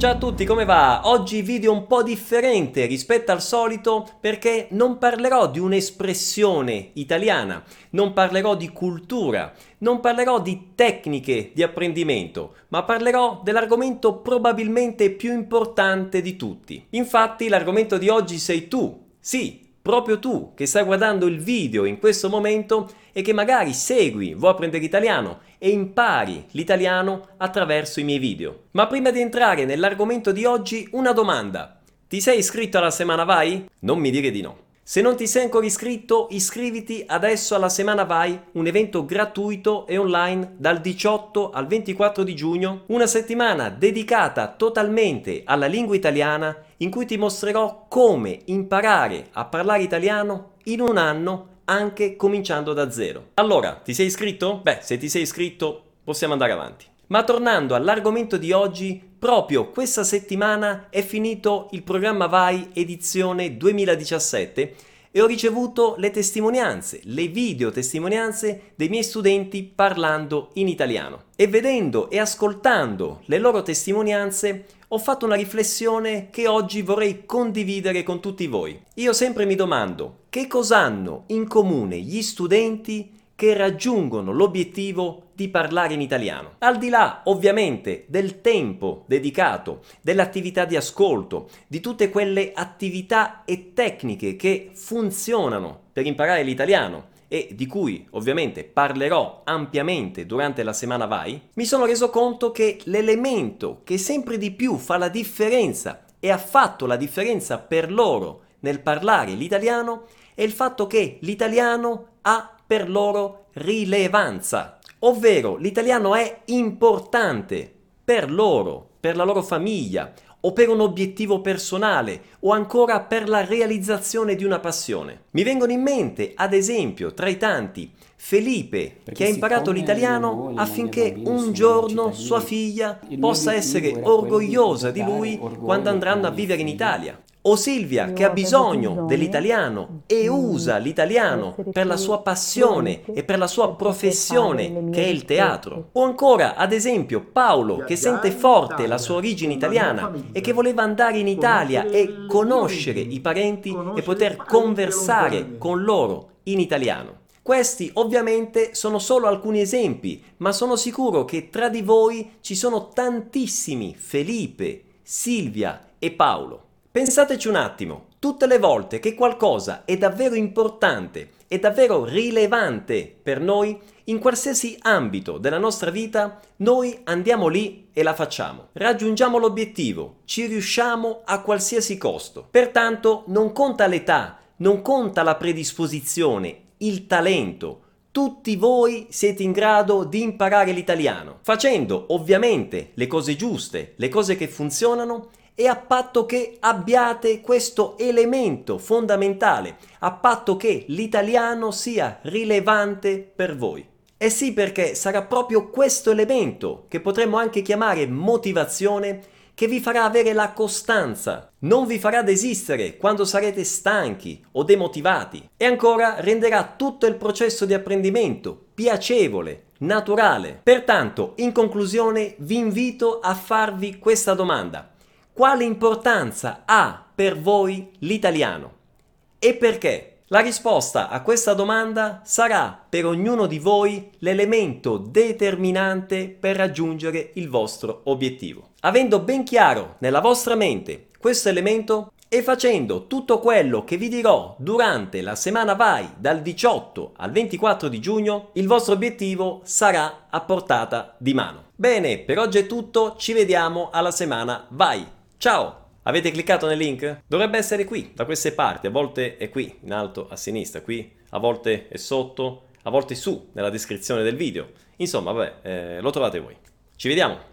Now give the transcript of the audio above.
Ciao a tutti, come va? Oggi video un po' differente rispetto al solito perché non parlerò di un'espressione italiana, non parlerò di cultura, non parlerò di tecniche di apprendimento, ma parlerò dell'argomento probabilmente più importante di tutti. Infatti l'argomento di oggi sei tu, sì, proprio tu che stai guardando il video in questo momento e che magari segui Vuoi apprendere italiano e impari l'italiano attraverso i miei video. Ma prima di entrare nell'argomento di oggi, una domanda. Ti sei iscritto alla Semana Vai? Non mi dire di no. Se non ti sei ancora iscritto, iscriviti adesso alla Semana Vai, un evento gratuito e online dal 18 al 24 di giugno, una settimana dedicata totalmente alla lingua italiana in cui ti mostrerò come imparare a parlare italiano in un anno anche cominciando da zero. Allora, ti sei iscritto? Beh, se ti sei iscritto possiamo andare avanti. Ma tornando all'argomento di oggi, proprio questa settimana è finito il programma Vai edizione 2017 e ho ricevuto le testimonianze, le video testimonianze dei miei studenti parlando in italiano. E vedendo e ascoltando le loro testimonianze ho fatto una riflessione che oggi vorrei condividere con tutti voi. Io sempre mi domando che cosa hanno in comune gli studenti che raggiungono l'obiettivo di parlare in italiano. Al di là ovviamente del tempo dedicato, dell'attività di ascolto, di tutte quelle attività e tecniche che funzionano per imparare l'italiano e di cui ovviamente parlerò ampiamente durante la settimana Vai, mi sono reso conto che l'elemento che sempre di più fa la differenza e ha fatto la differenza per loro nel parlare l'italiano è il fatto che l'italiano ha per loro rilevanza, ovvero l'italiano è importante per loro, per la loro famiglia o per un obiettivo personale o ancora per la realizzazione di una passione. Mi vengono in mente, ad esempio, tra i tanti, Felipe, Perché che ha imparato l'italiano affinché un giorno sua figlia possa essere orgogliosa di lui quando andranno a vivere in Italia o Silvia che ha bisogno dell'italiano e usa l'italiano per la sua passione e per la sua professione che è il teatro. O ancora, ad esempio, Paolo che sente forte la sua origine italiana e che voleva andare in Italia e conoscere i parenti e poter conversare con loro in italiano. Questi ovviamente sono solo alcuni esempi, ma sono sicuro che tra di voi ci sono tantissimi Felipe, Silvia e Paolo. Pensateci un attimo, tutte le volte che qualcosa è davvero importante, è davvero rilevante per noi, in qualsiasi ambito della nostra vita, noi andiamo lì e la facciamo. Raggiungiamo l'obiettivo, ci riusciamo a qualsiasi costo. Pertanto non conta l'età, non conta la predisposizione, il talento. Tutti voi siete in grado di imparare l'italiano, facendo ovviamente le cose giuste, le cose che funzionano e a patto che abbiate questo elemento fondamentale, a patto che l'italiano sia rilevante per voi. E sì perché sarà proprio questo elemento, che potremmo anche chiamare motivazione, che vi farà avere la costanza, non vi farà desistere quando sarete stanchi o demotivati e ancora renderà tutto il processo di apprendimento piacevole, naturale. Pertanto, in conclusione, vi invito a farvi questa domanda quale importanza ha per voi l'italiano e perché? La risposta a questa domanda sarà per ognuno di voi l'elemento determinante per raggiungere il vostro obiettivo. Avendo ben chiaro nella vostra mente questo elemento e facendo tutto quello che vi dirò durante la settimana Vai dal 18 al 24 di giugno, il vostro obiettivo sarà a portata di mano. Bene, per oggi è tutto, ci vediamo alla settimana Vai! Ciao! Avete cliccato nel link? Dovrebbe essere qui, da queste parti, a volte è qui, in alto a sinistra, qui, a volte è sotto, a volte su, nella descrizione del video. Insomma, vabbè, eh, lo trovate voi. Ci vediamo!